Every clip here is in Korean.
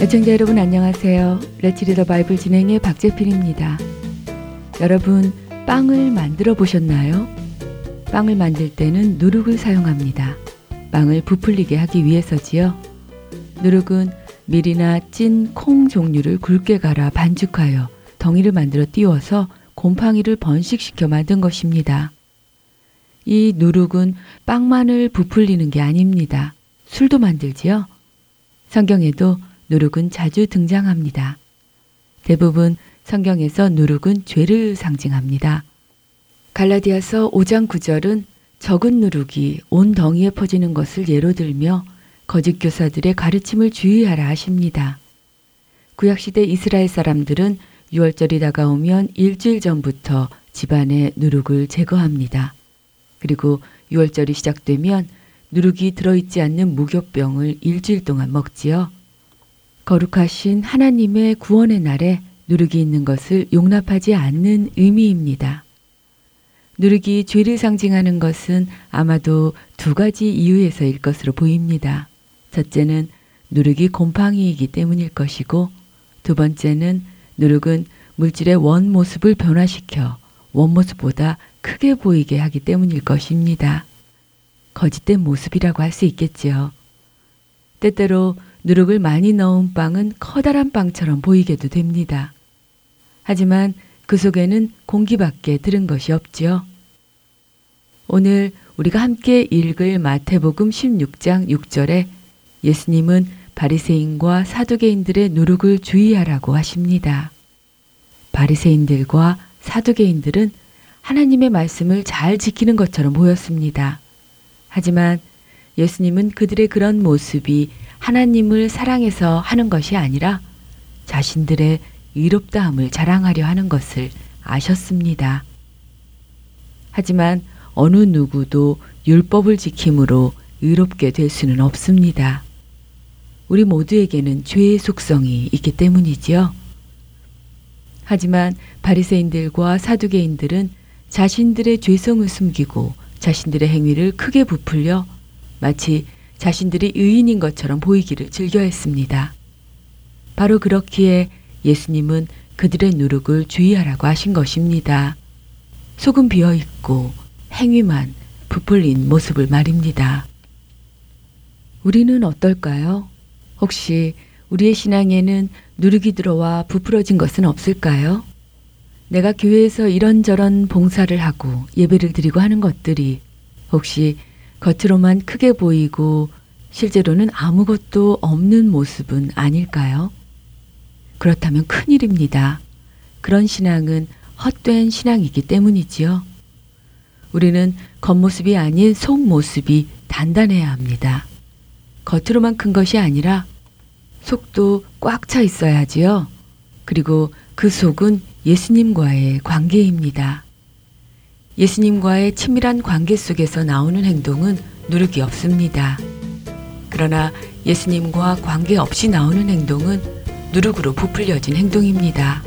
애청자 여러분 안녕하세요. 레츠리더 바이블 진행의 박재필입니다. 여러분 빵을 만들어 보셨나요? 빵을 만들 때는 누룩을 사용합니다. 빵을 부풀리게 하기 위해서지요. 누룩은 밀이나 찐 콩 종류를 굵게 갈아 반죽하여 덩이를 만들어 띄워서 곰팡이를 번식시켜 만든 것입니다. 이 누룩은 빵만을 부풀리는 게 아닙니다. 술도 만들지요. 성경에도 누룩은 자주 등장합니다. 대부분 성경에서 누룩은 죄를 상징합니다. 갈라디아서 5장 9절은 적은 누룩이 온 덩이에 퍼지는 것을 예로 들며 거짓 교사들의 가르침을 주의하라 하십니다. 구약시대 이스라엘 사람들은 6월절이 다가오면 일주일 전부터 집안의 누룩을 제거합니다. 그리고 6월절이 시작되면 누룩이 들어있지 않는 무교병을 일주일 동안 먹지요. 거룩하신 하나님의 구원의 날에 누룩이 있는 것을 용납하지 않는 의미입니다. 누룩이 죄를 상징하는 것은 아마도 두 가지 이유에서일 것으로 보입니다. 첫째는 누룩이 곰팡이이기 때문일 것이고 두 번째는 누룩은 물질의 원 모습을 변화시켜 원 모습보다 크게 보이게 하기 때문일 것입니다. 거짓된 모습이라고 할 수 있겠지요. 때때로 누룩을 많이 넣은 빵은 커다란 빵처럼 보이게도 됩니다. 하지만 그 속에는 공기밖에 들은 것이 없지요. 오늘 우리가 함께 읽을 마태복음 16장 6절에 예수님은 바리새인과 사두개인들의 누룩을 주의하라고 하십니다. 바리새인들과 사두개인들은 하나님의 말씀을 잘 지키는 것처럼 보였습니다. 하지만 예수님은 그들의 그런 모습이 하나님을 사랑해서 하는 것이 아니라 자신들의 의롭다함을 자랑하려 하는 것을 아셨습니다. 하지만 어느 누구도 율법을 지킴으로 의롭게 될 수는 없습니다. 우리 모두에게는 죄의 속성이 있기 때문이지요. 하지만 바리새인들과 사두개인들은 자신들의 죄성을 숨기고 자신들의 행위를 크게 부풀려 마치 자신들이 의인인 것처럼 보이기를 즐겨 했습니다. 바로 그렇기에 예수님은 그들의 누룩을 주의하라고 하신 것입니다. 속은 비어 있고 행위만 부풀린 모습을 말입니다. 우리는 어떨까요? 혹시 우리의 신앙에는 누룩이 들어와 부풀어진 것은 없을까요? 내가 교회에서 이런저런 봉사를 하고 예배를 드리고 하는 것들이 혹시 겉으로만 크게 보이고 실제로는 아무것도 없는 모습은 아닐까요? 그렇다면 큰일입니다. 그런 신앙은 헛된 신앙이기 때문이지요. 우리는 겉모습이 아닌 속모습이 단단해야 합니다. 겉으로만 큰 것이 아니라 속도 꽉 차 있어야지요. 그리고 그 속은 예수님과의 관계입니다. 예수님과의 친밀한 관계 속에서 나오는 행동은 누룩이 없습니다. 그러나 예수님과 관계 없이 나오는 행동은 누룩으로 부풀려진 행동입니다.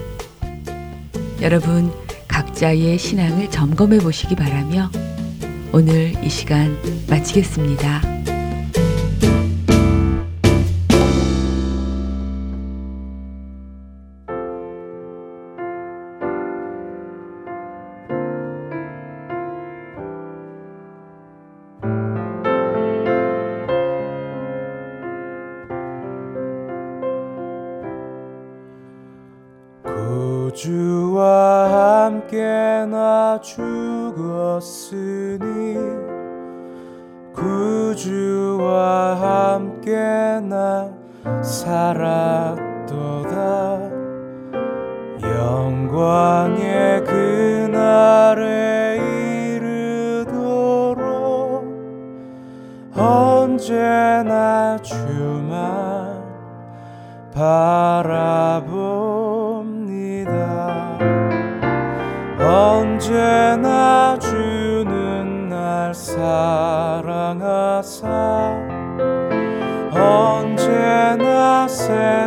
여러분, 각자의 신앙을 점검해 보시기 바라며 오늘 이 시간 마치겠습니다. 주와 함께 나 죽었으니 구주와 함께 나 살았도다. 영광의 그날에 이르도록 언제나 주만 바라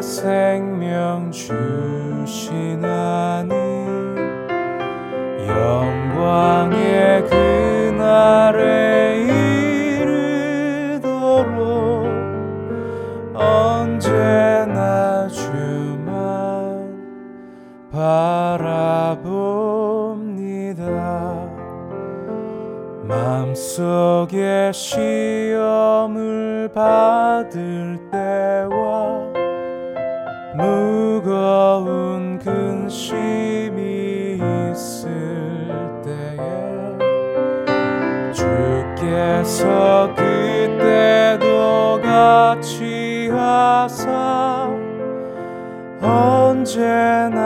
생명 주시나니 영광의 그날에 이르도록 언제나 주만 바라봅니다. 마음속에 시험을 받을 근심이 있을 때에 주께서 그때도 같이 하사 언제나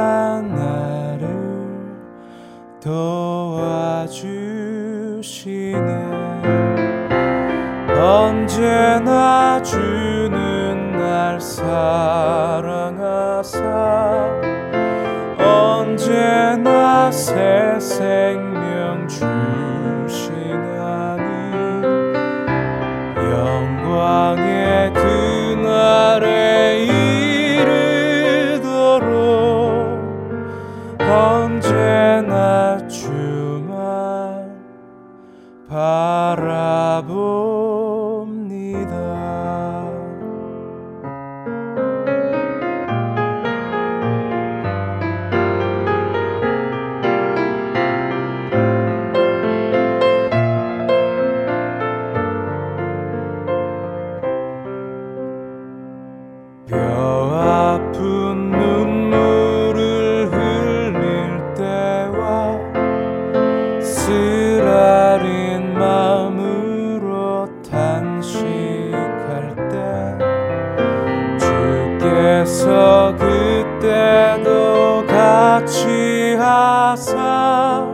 때도 같이 하사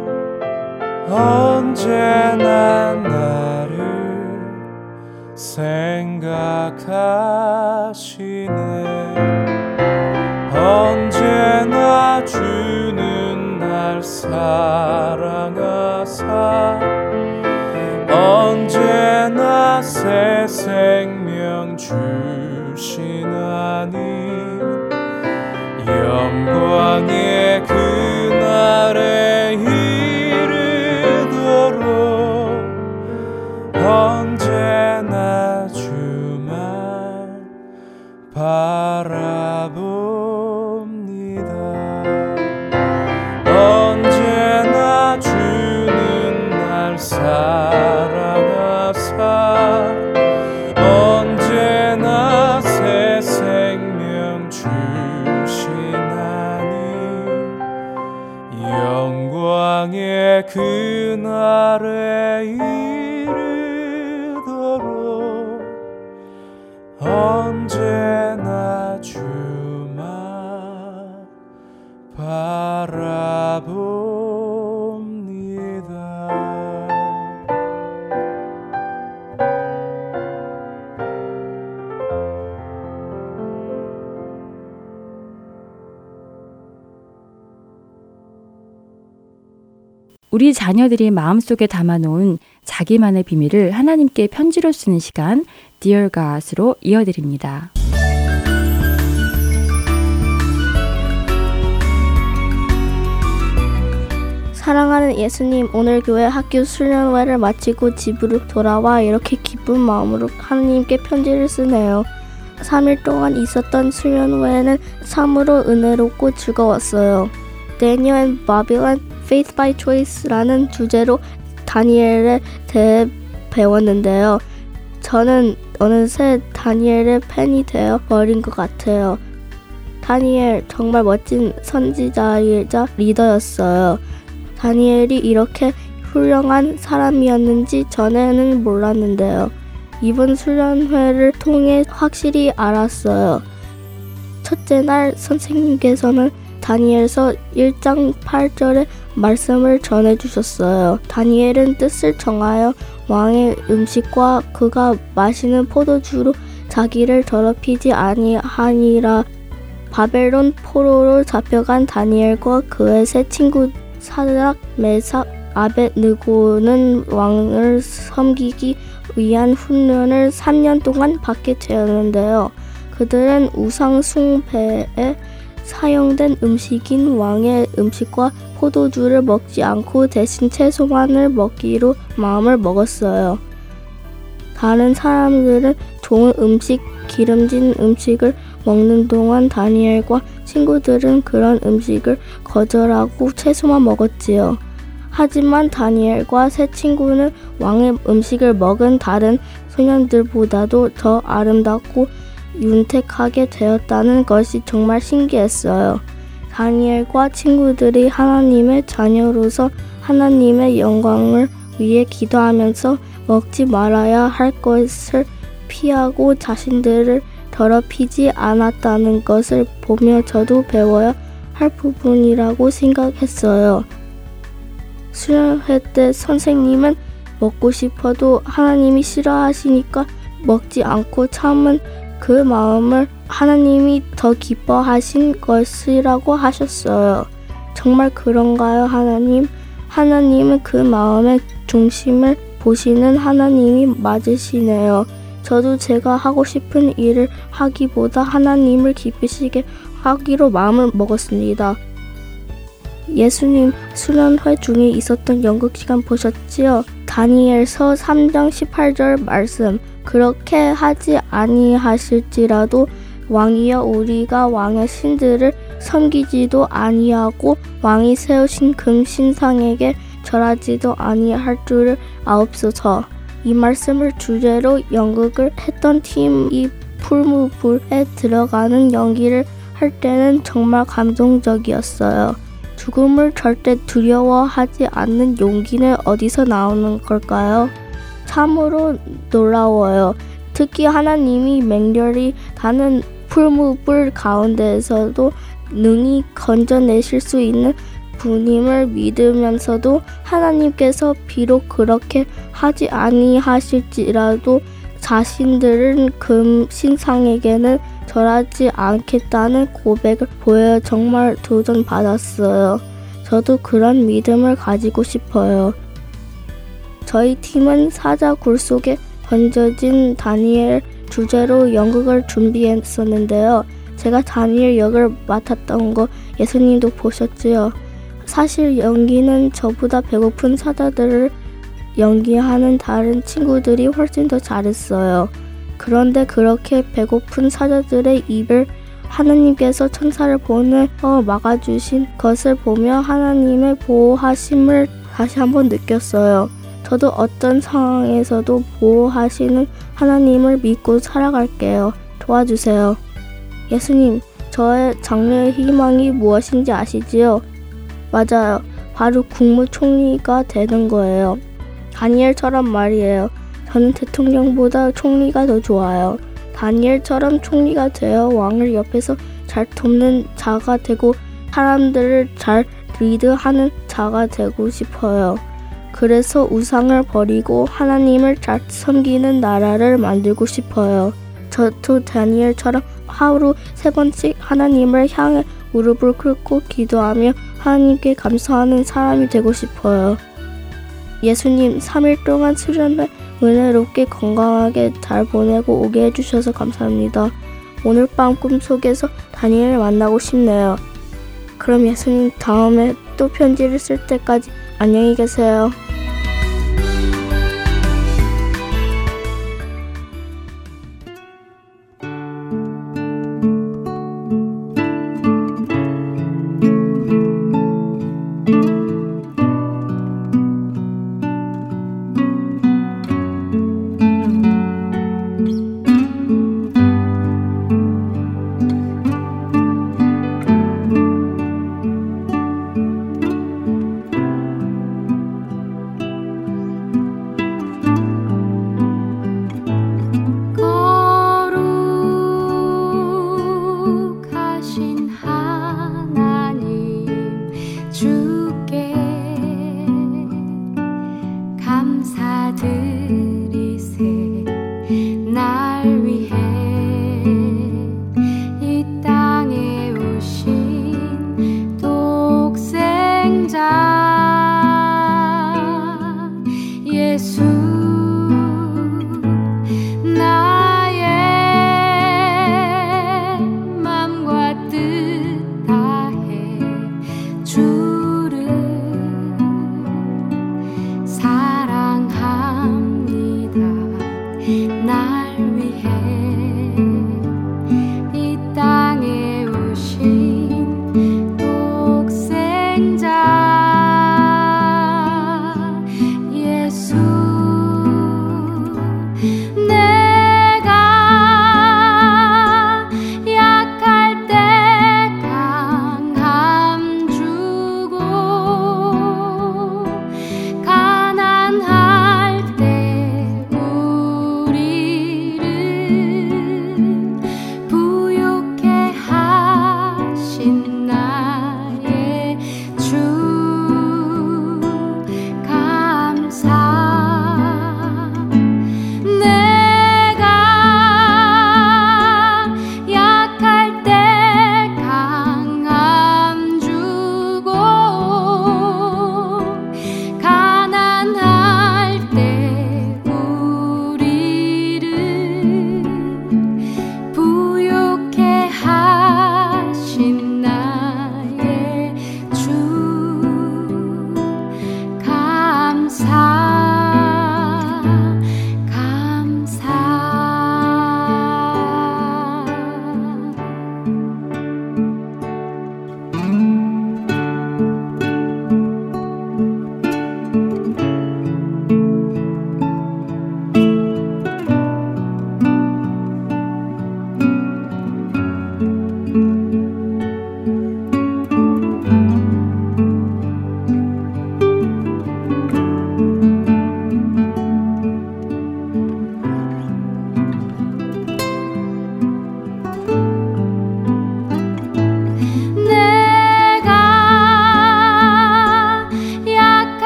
언제나 나를 생각하시네. 언제나 주는 날 사랑하사 언제나 새생 우리 자녀들이 마음속에 담아놓은 자기만의 비밀을 하나님께 편지로 쓰는 시간 Dear God으로 이어드립니다. 사랑하는 예수님, 오늘 교회 학교 수련회를 마치고 집으로 돌아와 이렇게 기쁜 마음으로 하나님께 편지를 쓰네요. 3일 동안 있었던 수련회는 참으로 은혜롭고 즐거웠어요. Daniel and Babylon Faith by Choice라는 주제로 다니엘에 대해 배웠는데요. 저는 어느새 다니엘의 팬이 되어 버린 것 같아요. 다니엘 정말 멋진 선지자이자 리더였어요. 다니엘이 이렇게 훌륭한 사람이었는지 전에는 몰랐는데요. 이번 수련회를 통해 확실히 알았어요. 첫째 날 선생님께서는 다니엘서 1장 8절의 말씀을 전해 주셨어요. 다니엘은 뜻을 정하여 왕의 음식과 그가 마시는 포도주로 자기를 더럽히지 아니하니라 바벨론 포로로 잡혀간 다니엘과 그의 세 친구 사드락, 메삭, 아벳느고는 왕을 섬기기 위한 훈련을 3년 동안 받게 되었는데요. 그들은 우상 숭배에 사용된 음식인 왕의 음식과 포도주를 먹지 않고 대신 채소만을 먹기로 마음을 먹었어요. 다른 사람들은 좋은 음식, 기름진 음식을 먹는 동안 다니엘과 친구들은 그런 음식을 거절하고 채소만 먹었지요. 하지만 다니엘과 새 친구는 왕의 음식을 먹은 다른 소년들보다도 더 아름답고 윤택하게 되었다는 것이 정말 신기했어요. 다니엘과 친구들이 하나님의 자녀로서 하나님의 영광을 위해 기도하면서 먹지 말아야 할 것을 피하고 자신들을 더럽히지 않았다는 것을 보며 저도 배워야 할 부분이라고 생각했어요. 수련회 때 선생님은 먹고 싶어도 하나님이 싫어하시니까 먹지 않고 참은 그 마음을 하나님이 더 기뻐하신 것이라고 하셨어요. 정말 그런가요, 하나님? 하나님은 그 마음의 중심을 보시는 하나님이 맞으시네요. 저도 제가 하고 싶은 일을 하기보다 하나님을 기쁘시게 하기로 마음을 먹었습니다. 예수님 수련회 중에 있었던 연극 시간 보셨지요? 다니엘서 3장 18절 말씀. 그렇게 하지 아니하실지라도 왕이여 우리가 왕의 신들을 섬기지도 아니하고 왕이 세우신 금 신상에게 절하지도 아니할 줄을 아옵소서. 이 말씀을 주제로 연극을 했던 팀이 풀무불에 들어가는 연기를 할 때는 정말 감동적이었어요. 죽음을 절대 두려워하지 않는 용기는 어디서 나오는 걸까요? 참으로 놀라워요. 특히 하나님이 맹렬히 다는 풀무불 가운데에서도 능히 건져내실 수 있는 분임을 믿으면서도 하나님께서 비록 그렇게 하지 아니하실지라도 자신들은 금 신상에게는 절하지 않겠다는 고백을 보여 정말 도전받았어요. 저도 그런 믿음을 가지고 싶어요. 저희 팀은 사자 굴 속에 던져진 다니엘 주제로 연극을 준비했었는데요. 제가 다니엘 역을 맡았던 거 예수님도 보셨지요. 사실 연기는 저보다 배고픈 사자들을 연기하는 다른 친구들이 훨씬 더 잘했어요. 그런데 그렇게 배고픈 사자들의 입을 하나님께서 천사를 보내 어, 막아주신 것을 보며 하나님의 보호하심을 다시 한번 느꼈어요. 저도 어떤 상황에서도 보호하시는 하나님을 믿고 살아갈게요. 도와주세요. 예수님, 저의 장래의 희망이 무엇인지 아시지요? 맞아요. 바로 국무총리가 되는 거예요. 다니엘처럼 말이에요. 저는 대통령보다 총리가 더 좋아요. 다니엘처럼 총리가 되어 왕을 옆에서 잘 돕는 자가 되고 사람들을 잘 리드하는 자가 되고 싶어요. 그래서 우상을 버리고 하나님을 잘 섬기는 나라를 만들고 싶어요. 저도 다니엘처럼 하루 세 번씩 하나님을 향해 무릎을 꿇고 기도하며 하나님께 감사하는 사람이 되고 싶어요. 예수님 3일 동안 수련회 은혜롭게 건강하게 잘 보내고 오게 해주셔서 감사합니다. 오늘 밤 꿈속에서 다니엘을 만나고 싶네요. 그럼 예수님 다음에 또 편지를 쓸 때까지 안녕히 계세요.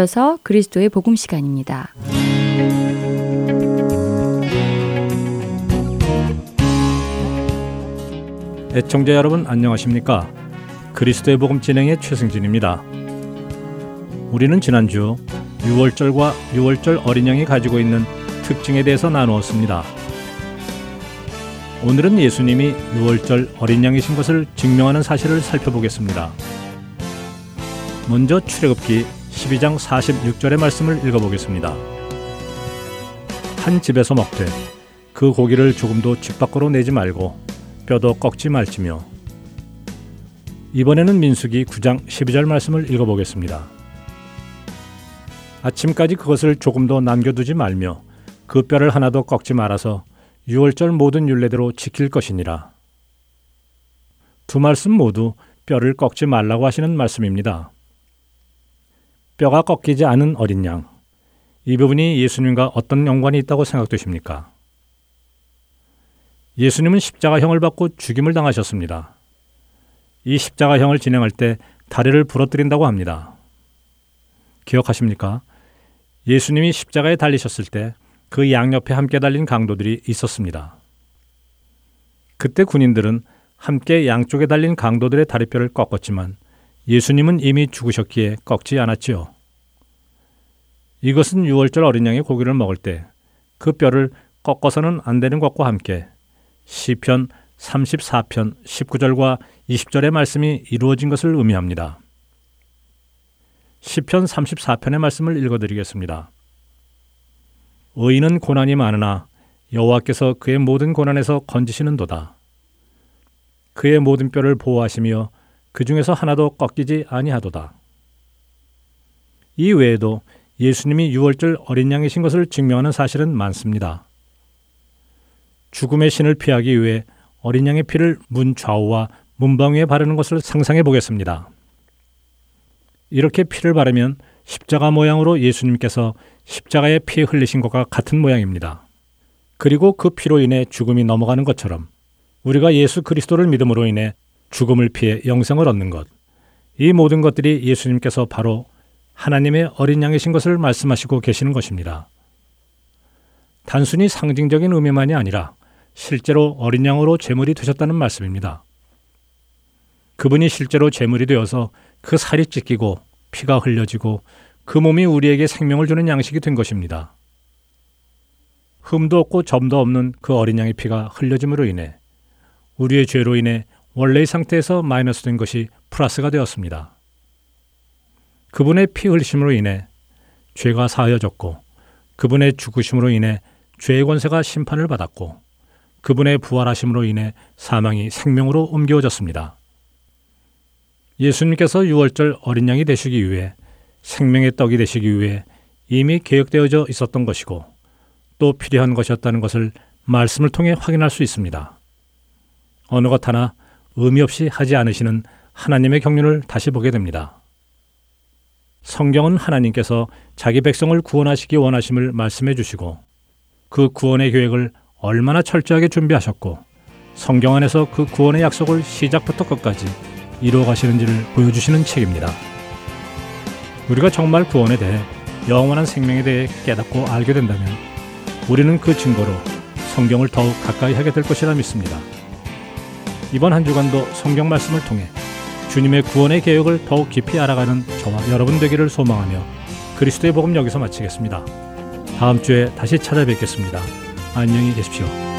이어서 그리스도의 복음 시간입니다. 애청자 여러분 안녕하십니까? 그리스도의 복음 진행의 최승진입니다. 우리는 지난주 6월절과 6월절 어린 양이 가지고 있는 특징에 대해서 나누었습니다. 오늘은 예수님이 6월절 어린 양이신 것을 증명하는 사실을 살펴보겠습니다. 먼저 출애굽기 12장 46절의 말씀을 읽어보겠습니다. 한 집에서 먹되 그 고기를 조금도 집 밖으로 내지 말고 뼈도 꺾지 말지며 이번에는 민수기 9장 12절 말씀을 읽어보겠습니다. 아침까지 그것을 조금도 남겨두지 말며 그 뼈를 하나도 꺾지 말아서 유월절 모든 율례대로 지킬 것이니라. 두 말씀 모두 뼈를 꺾지 말라고 하시는 말씀입니다. 뼈가 꺾이지 않은 어린 양. 이 부분이 예수님과 어떤 연관이 있다고 생각되십니까? 예수님은 십자가형을 받고 죽임을 당하셨습니다. 이 십자가형을 진행할 때 다리를 부러뜨린다고 합니다. 기억하십니까? 예수님이 십자가에 달리셨을 때 그 양옆에 함께 달린 강도들이 있었습니다. 그때 군인들은 함께 양쪽에 달린 강도들의 다리뼈를 꺾었지만 예수님은 이미 죽으셨기에 꺾지 않았지요. 이것은 6월절 어린 양의 고기를 먹을 때 그 뼈를 꺾어서는 안 되는 것과 함께 시편 34편 19절과 20절의 말씀이 이루어진 것을 의미합니다. 시편 34편의 말씀을 읽어 드리겠습니다. 의인은 고난이 많으나 여호와께서 그의 모든 고난에서 건지시는도다. 그의 모든 뼈를 보호하시며 그 중에서 하나도 꺾이지 아니하도다. 이 외에도 예수님이 6월절 어린 양이신 것을 증명하는 사실은 많습니다. 죽음의 신을 피하기 위해 어린 양의 피를 문 좌우와 문방 위에 바르는 것을 상상해 보겠습니다. 이렇게 피를 바르면 십자가 모양으로 예수님께서 십자가에 피 흘리신 것과 같은 모양입니다. 그리고 그 피로 인해 죽음이 넘어가는 것처럼 우리가 예수 그리스도를 믿음으로 인해 죽음을 피해 영생을 얻는 것. 이 모든 것들이 예수님께서 바로 하나님의 어린 양이신 것을 말씀하시고 계시는 것입니다. 단순히 상징적인 의미만이 아니라 실제로 어린 양으로 제물이 되셨다는 말씀입니다. 그분이 실제로 제물이 되어서 그 살이 찢기고 피가 흘려지고 그 몸이 우리에게 생명을 주는 양식이 된 것입니다. 흠도 없고 점도 없는 그 어린 양의 피가 흘려짐으로 인해 우리의 죄로 인해 원래의 상태에서 마이너스 된 것이 플러스가 되었습니다. 그분의 피 흘리심으로 인해 죄가 사하여졌고 그분의 죽으심으로 인해 죄의 권세가 심판을 받았고 그분의 부활하심으로 인해 사망이 생명으로 옮겨졌습니다. 예수님께서 6월절 어린 양이 되시기 위해 생명의 떡이 되시기 위해 이미 계획되어져 있었던 것이고 또 필요한 것이었다는 것을 말씀을 통해 확인할 수 있습니다. 어느 것 하나 의미 없이 하지 않으시는 하나님의 경륜을 다시 보게 됩니다. 성경은 하나님께서 자기 백성을 구원하시기 원하심을 말씀해 주시고 그 구원의 계획을 얼마나 철저하게 준비하셨고 성경 안에서 그 구원의 약속을 시작부터 끝까지 이루어 가시는지를 보여주시는 책입니다. 우리가 정말 구원에 대해 영원한 생명에 대해 깨닫고 알게 된다면 우리는 그 증거로 성경을 더욱 가까이 하게 될 것이라 믿습니다. 이번 한 주간도 성경 말씀을 통해 주님의 구원의 계획을 더욱 깊이 알아가는 저와 여러분 되기를 소망하며 그리스도의 복음 여기서 마치겠습니다. 다음 주에 다시 찾아뵙겠습니다. 안녕히 계십시오.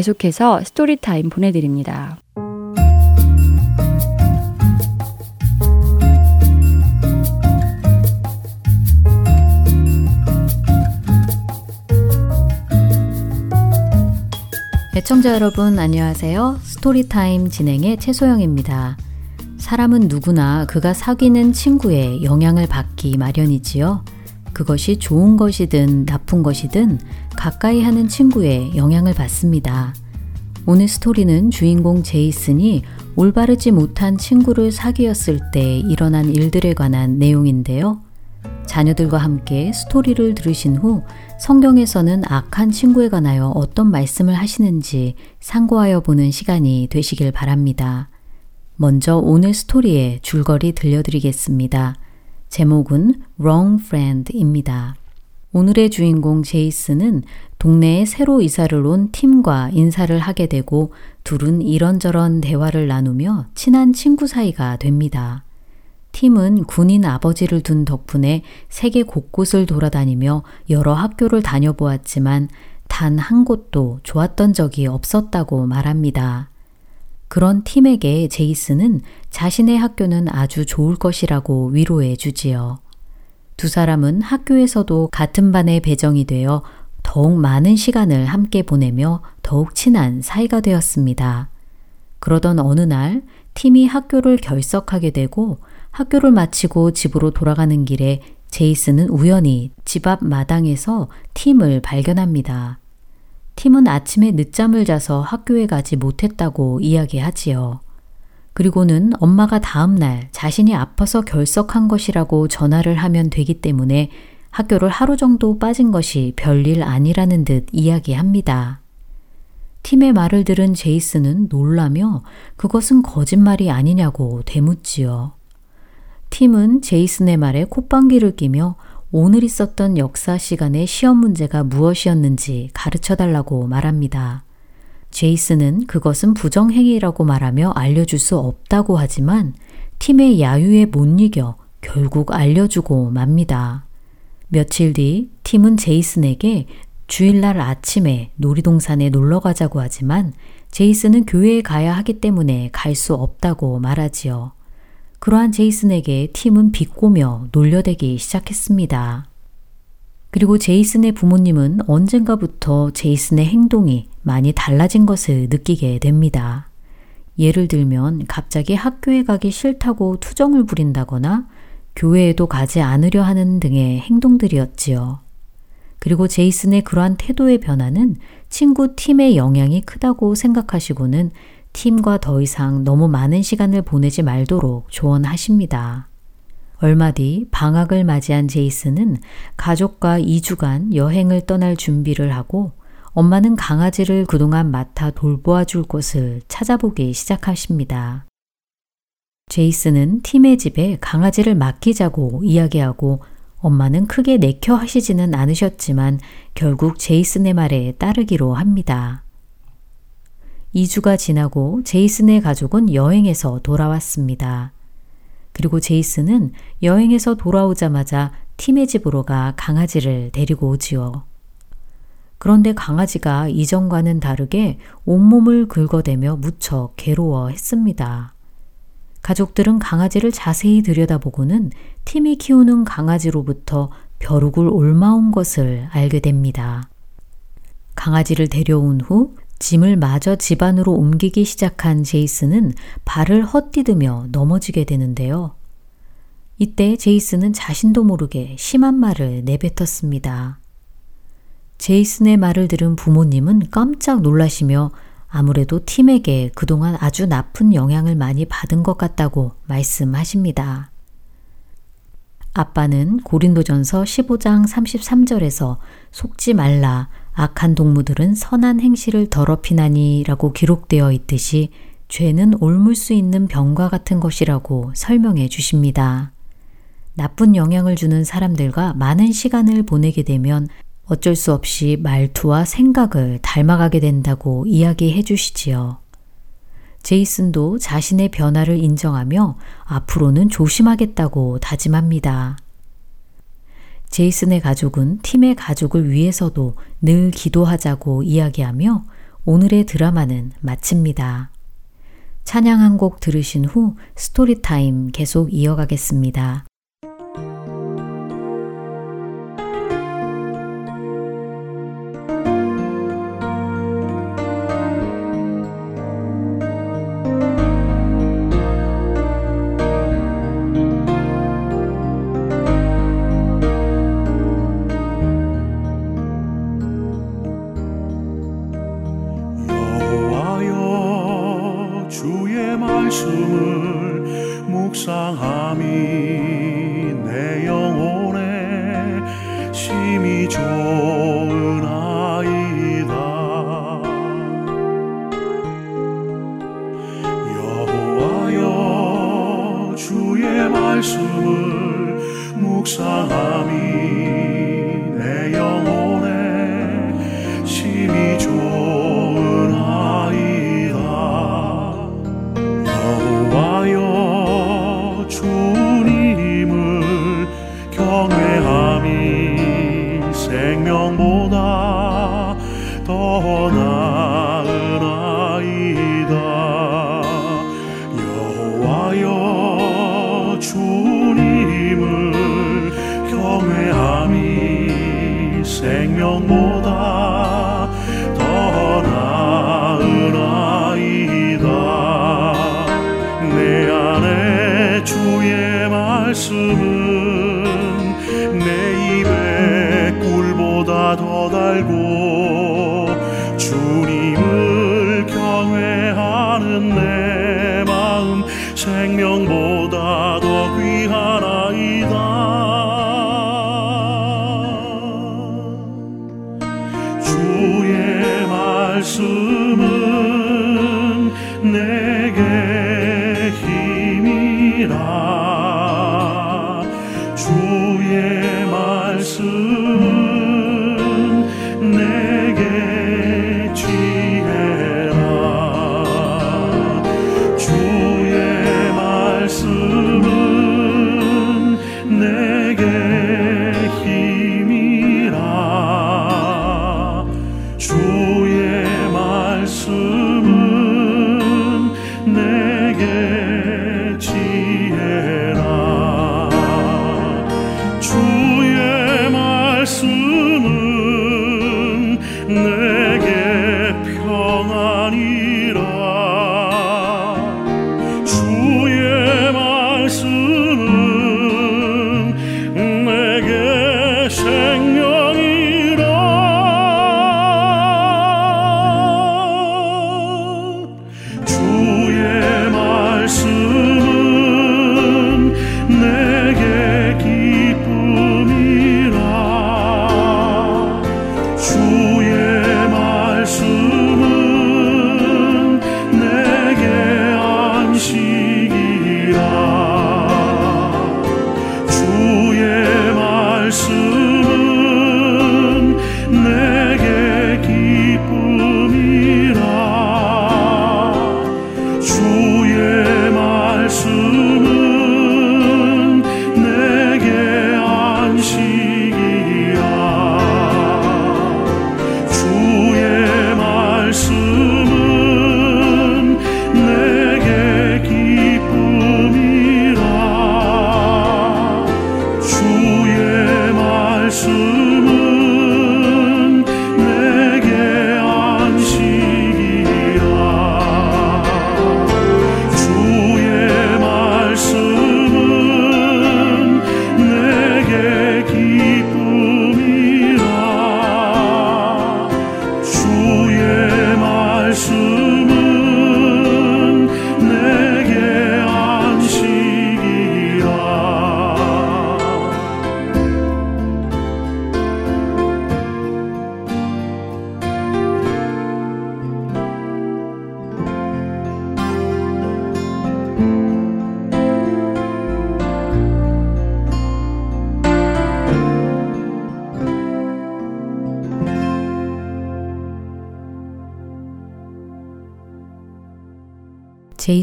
계속해서 Story Time 보내드립니다. 애청자 여러분 안녕하세요. Story Time 진행의 최소영입니다. 사람은 누구나 그가 사귀는 친구의 영향을 받기 마련이지요. 그것이 좋은 것이든 나쁜 것이든 가까이 하는 친구의 영향을 받습니다. 오늘 스토리는 주인공 제이슨이 올바르지 못한 친구를 사귀었을 때 일어난 일들에 관한 내용인데요. 자녀들과 함께 스토리를 들으신 후 성경에서는 악한 친구에 관하여 어떤 말씀을 하시는지 상고하여 보는 시간이 되시길 바랍니다. 먼저 오늘 스토리의 줄거리 들려드리겠습니다. 제목은 Wrong Friend입니다. 오늘의 주인공 제이슨은 동네에 새로 이사를 온 팀과 인사를 하게 되고 둘은 이런저런 대화를 나누며 친한 친구 사이가 됩니다. 팀은 군인 아버지를 둔 덕분에 세계 곳곳을 돌아다니며 여러 학교를 다녀보았지만 단 한 곳도 좋았던 적이 없었다고 말합니다. 그런 팀에게 제이슨은 자신의 학교는 아주 좋을 것이라고 위로해 주지요. 두 사람은 학교에서도 같은 반에 배정이 되어 더욱 많은 시간을 함께 보내며 더욱 친한 사이가 되었습니다. 그러던 어느 날 팀이 학교를 결석하게 되고 학교를 마치고 집으로 돌아가는 길에 제이슨은 우연히 집 앞 마당에서 팀을 발견합니다. 팀은 아침에 늦잠을 자서 학교에 가지 못했다고 이야기하지요. 그리고는 엄마가 다음날 자신이 아파서 결석한 것이라고 전화를 하면 되기 때문에 학교를 하루 정도 빠진 것이 별일 아니라는 듯 이야기합니다. 팀의 말을 들은 제이슨은 놀라며 그것은 거짓말이 아니냐고 되묻지요. 팀은 제이슨의 말에 콧방귀를 끼며 오늘 있었던 역사 시간의 시험 문제가 무엇이었는지 가르쳐 달라고 말합니다. 제이슨은 그것은 부정행위라고 말하며 알려줄 수 없다고 하지만 팀의 야유에 못 이겨 결국 알려주고 맙니다. 며칠 뒤 팀은 제이슨에게 주일날 아침에 놀이동산에 놀러 가자고 하지만 제이슨은 교회에 가야 하기 때문에 갈 수 없다고 말하지요. 그러한 제이슨에게 팀은 비꼬며 놀려대기 시작했습니다. 그리고 제이슨의 부모님은 언젠가부터 제이슨의 행동이 많이 달라진 것을 느끼게 됩니다. 예를 들면 갑자기 학교에 가기 싫다고 투정을 부린다거나 교회에도 가지 않으려 하는 등의 행동들이었지요. 그리고 제이슨의 그러한 태도의 변화는 친구 팀의 영향이 크다고 생각하시고는 팀과 더 이상 너무 많은 시간을 보내지 말도록 조언하십니다. 얼마 뒤 방학을 맞이한 제이슨은 가족과 2주간 여행을 떠날 준비를 하고 엄마는 강아지를 그동안 맡아 돌보아 줄 곳을 찾아보기 시작하십니다. 제이슨은 팀의 집에 강아지를 맡기자고 이야기하고 엄마는 크게 내켜 하시지는 않으셨지만 결국 제이슨의 말에 따르기로 합니다. 2주가 지나고 제이슨의 가족은 여행에서 돌아왔습니다. 그리고 제이슨은 여행에서 돌아오자마자 팀의 집으로 가 강아지를 데리고 오지요. 그런데 강아지가 이전과는 다르게 온몸을 긁어대며 무척 괴로워했습니다. 가족들은 강아지를 자세히 들여다보고는 팀이 키우는 강아지로부터 벼룩을 옮아온 것을 알게 됩니다. 강아지를 데려온 후 짐을 마저 집안으로 옮기기 시작한 제이슨은 발을 헛디디며 넘어지게 되는데요. 이때 제이슨은 자신도 모르게 심한 말을 내뱉었습니다. 제이슨의 말을 들은 부모님은 깜짝 놀라시며 아무래도 팀에게 그동안 아주 나쁜 영향을 많이 받은 것 같다고 말씀하십니다. 아빠는 고린도전서 15장 33절에서 속지 말라 악한 동무들은 선한 행실을 더럽히나니 라고 기록되어 있듯이 죄는 옮을 수 있는 병과 같은 것이라고 설명해 주십니다. 나쁜 영향을 주는 사람들과 많은 시간을 보내게 되면 어쩔 수 없이 말투와 생각을 닮아가게 된다고 이야기해 주시지요. 제이슨도 자신의 변화를 인정하며 앞으로는 조심하겠다고 다짐합니다. 제이슨의 가족은 팀의 가족을 위해서도 늘 기도하자고 이야기하며 오늘의 드라마는 마칩니다. 찬양 한 곡 들으신 후 스토리타임 계속 이어가겠습니다. 말씀을 묵상함이 내 영혼에 심히 좋은 아이다. 여호와여 주의 말씀을 묵상함이 주님은 내게 힘이라.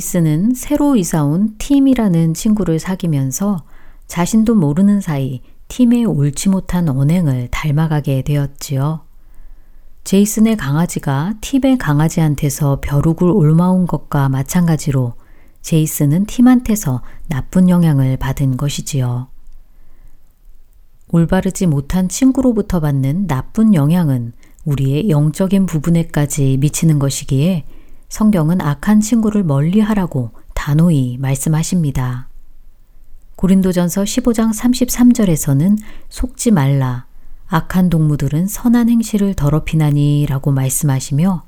제이슨은 새로 이사 온 팀이라는 친구를 사귀면서 자신도 모르는 사이 팀의 옳지 못한 언행을 닮아가게 되었지요. 제이슨의 강아지가 팁의 강아지한테서 벼룩을 옮아온 것과 마찬가지로 제이슨은 팀한테서 나쁜 영향을 받은 것이지요. 올바르지 못한 친구로부터 받는 나쁜 영향은 우리의 영적인 부분에까지 미치는 것이기에 성경은 악한 친구를 멀리 하라고 단호히 말씀하십니다. 고린도전서 15장 33절에서는 속지 말라. 악한 동무들은 선한 행실을 더럽히나니 라고 말씀하시며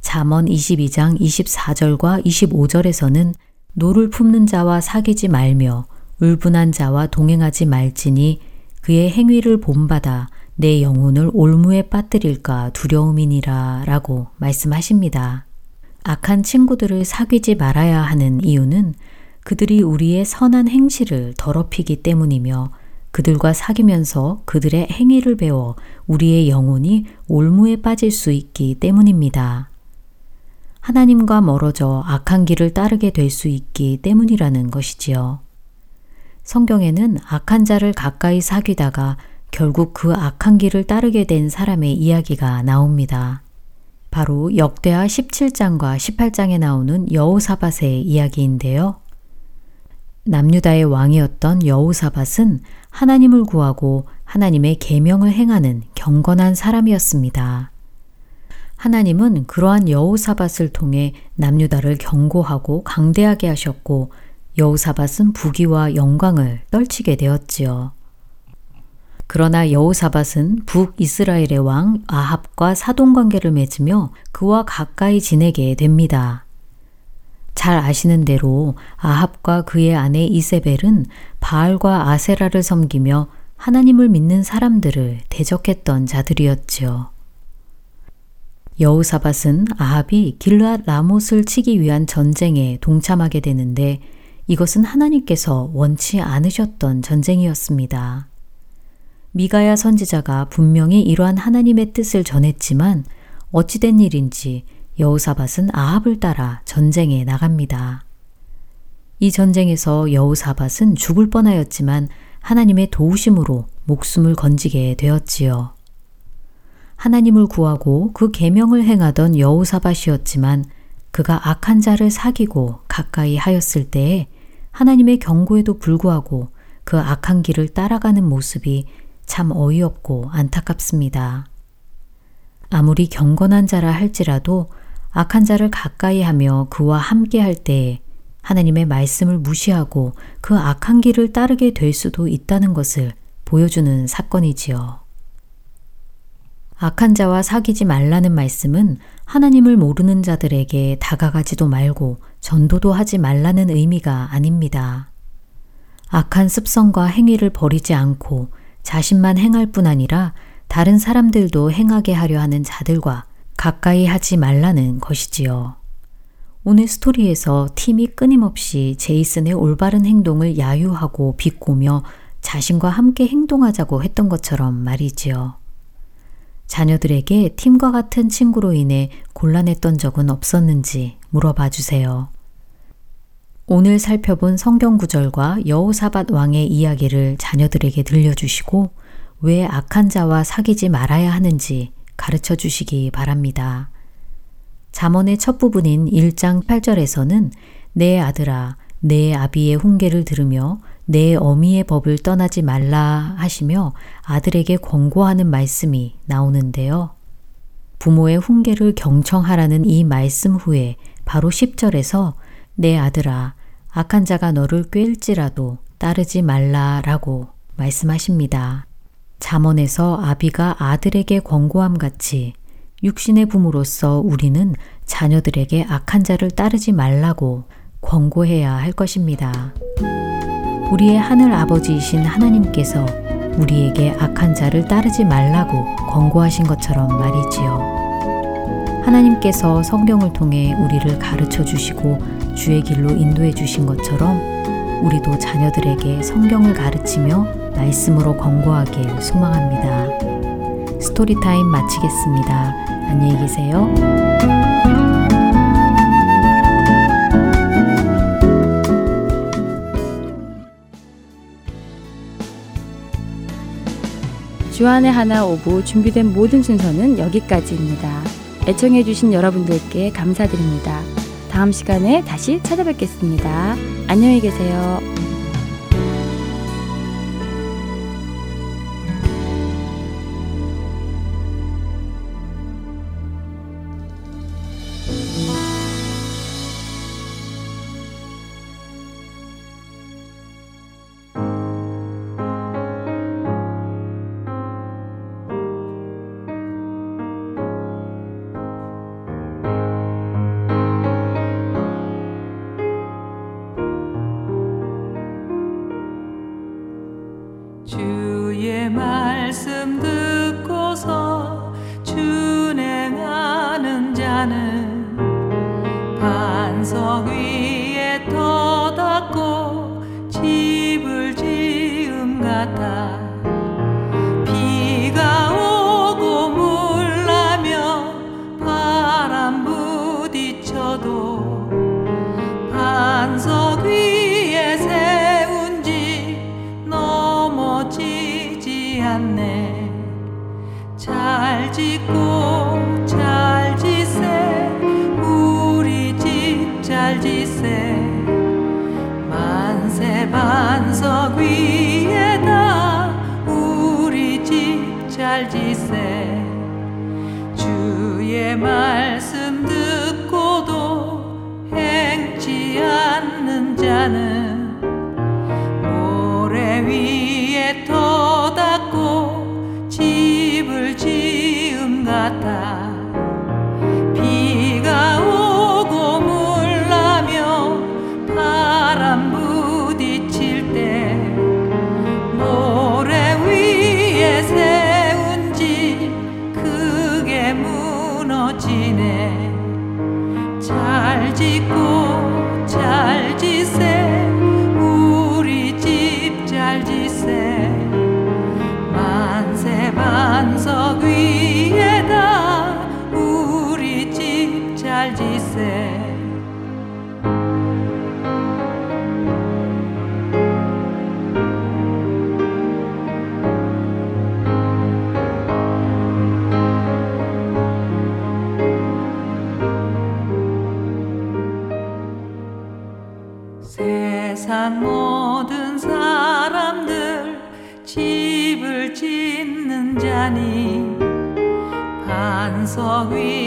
잠언 22장 24절과 25절에서는 노를 품는 자와 사귀지 말며 울분한 자와 동행하지 말지니 그의 행위를 본받아 네 영혼을 올무에 빠뜨릴까 두려움이니라 라고 말씀하십니다. 악한 친구들을 사귀지 말아야 하는 이유는 그들이 우리의 선한 행실을 더럽히기 때문이며 그들과 사귀면서 그들의 행위를 배워 우리의 영혼이 올무에 빠질 수 있기 때문입니다. 하나님과 멀어져 악한 길을 따르게 될 수 있기 때문이라는 것이지요. 성경에는 악한 자를 가까이 사귀다가 결국 그 악한 길을 따르게 된 사람의 이야기가 나옵니다. 바로 역대하 17장과 18장에 나오는 여호사밧의 이야기인데요. 남유다의 왕이었던 여호사밧은 하나님을 구하고 하나님의 계명을 행하는 경건한 사람이었습니다. 하나님은 그러한 여호사밧을 통해 남유다를 경고하고 강대하게 하셨고 여호사밧은 부귀와 영광을 떨치게 되었지요. 그러나 여호사밧은 북이스라엘의 왕 아합과 사돈 관계를 맺으며 그와 가까이 지내게 됩니다. 잘 아시는 대로 아합과 그의 아내 이세벨은 바알과 아세라를 섬기며 하나님을 믿는 사람들을 대적했던 자들이었지요. 여우사밧은 아합이 길르앗 라못을 치기 위한 전쟁에 동참하게 되는데 이것은 하나님께서 원치 않으셨던 전쟁이었습니다. 미가야 선지자가 분명히 이러한 하나님의 뜻을 전했지만 어찌된 일인지 여우사밧은 아합을 따라 전쟁에 나갑니다. 이 전쟁에서 여우사밧은 죽을 뻔하였지만 하나님의 도우심으로 목숨을 건지게 되었지요. 하나님을 구하고 그 계명을 행하던 여우사밧이었지만 그가 악한 자를 사귀고 가까이 하였을 때에 하나님의 경고에도 불구하고 그 악한 길을 따라가는 모습이 참 어이없고 안타깝습니다. 아무리 경건한 자라 할지라도 악한 자를 가까이 하며 그와 함께 할 때에 하나님의 말씀을 무시하고 그 악한 길을 따르게 될 수도 있다는 것을 보여주는 사건이지요. 악한 자와 사귀지 말라는 말씀은 하나님을 모르는 자들에게 다가가지도 말고 전도도 하지 말라는 의미가 아닙니다. 악한 습성과 행위를 버리지 않고 자신만 행할 뿐 아니라 다른 사람들도 행하게 하려 하는 자들과 가까이 하지 말라는 것이지요. 오늘 스토리에서 팀이 끊임없이 제이슨의 올바른 행동을 야유하고 비꼬며 자신과 함께 행동하자고 했던 것처럼 말이지요. 자녀들에게 팀과 같은 친구로 인해 곤란했던 적은 없었는지 물어봐 주세요. 오늘 살펴본 성경 구절과 여호사밧 왕의 이야기를 자녀들에게 들려주시고 왜 악한 자와 사귀지 말아야 하는지 가르쳐 주시기 바랍니다. 잠언의 첫 부분인 1장 8절에서는 내 아들아 내 아비의 훈계를 들으며 내 어미의 법을 떠나지 말라 하시며 아들에게 권고하는 말씀이 나오는데요. 부모의 훈계를 경청하라는 이 말씀 후에 바로 10절에서 내 아들아 악한 자가 너를 꿰일지라도 따르지 말라라고 말씀하십니다. 잠언에서 아비가 아들에게 권고함 같이 육신의 부모로서 우리는 자녀들에게 악한 자를 따르지 말라고 권고해야 할 것입니다. 우리의 하늘 아버지이신 하나님께서 우리에게 악한 자를 따르지 말라고 권고하신 것처럼 말이지요. 하나님께서 성경을 통해 우리를 가르쳐 주시고 주의 길로 인도해 주신 것처럼 우리도 자녀들에게 성경을 가르치며 말씀으로 권고하길 소망합니다. story time 마치겠습니다. 안녕히 계세요. 주안의 하나 오부 준비된 모든 순서는 여기까지입니다. 애청해주신 여러분들께 감사드립니다. 다음 시간에 다시 찾아뵙겠습니다. 안녕히 계세요. 잘지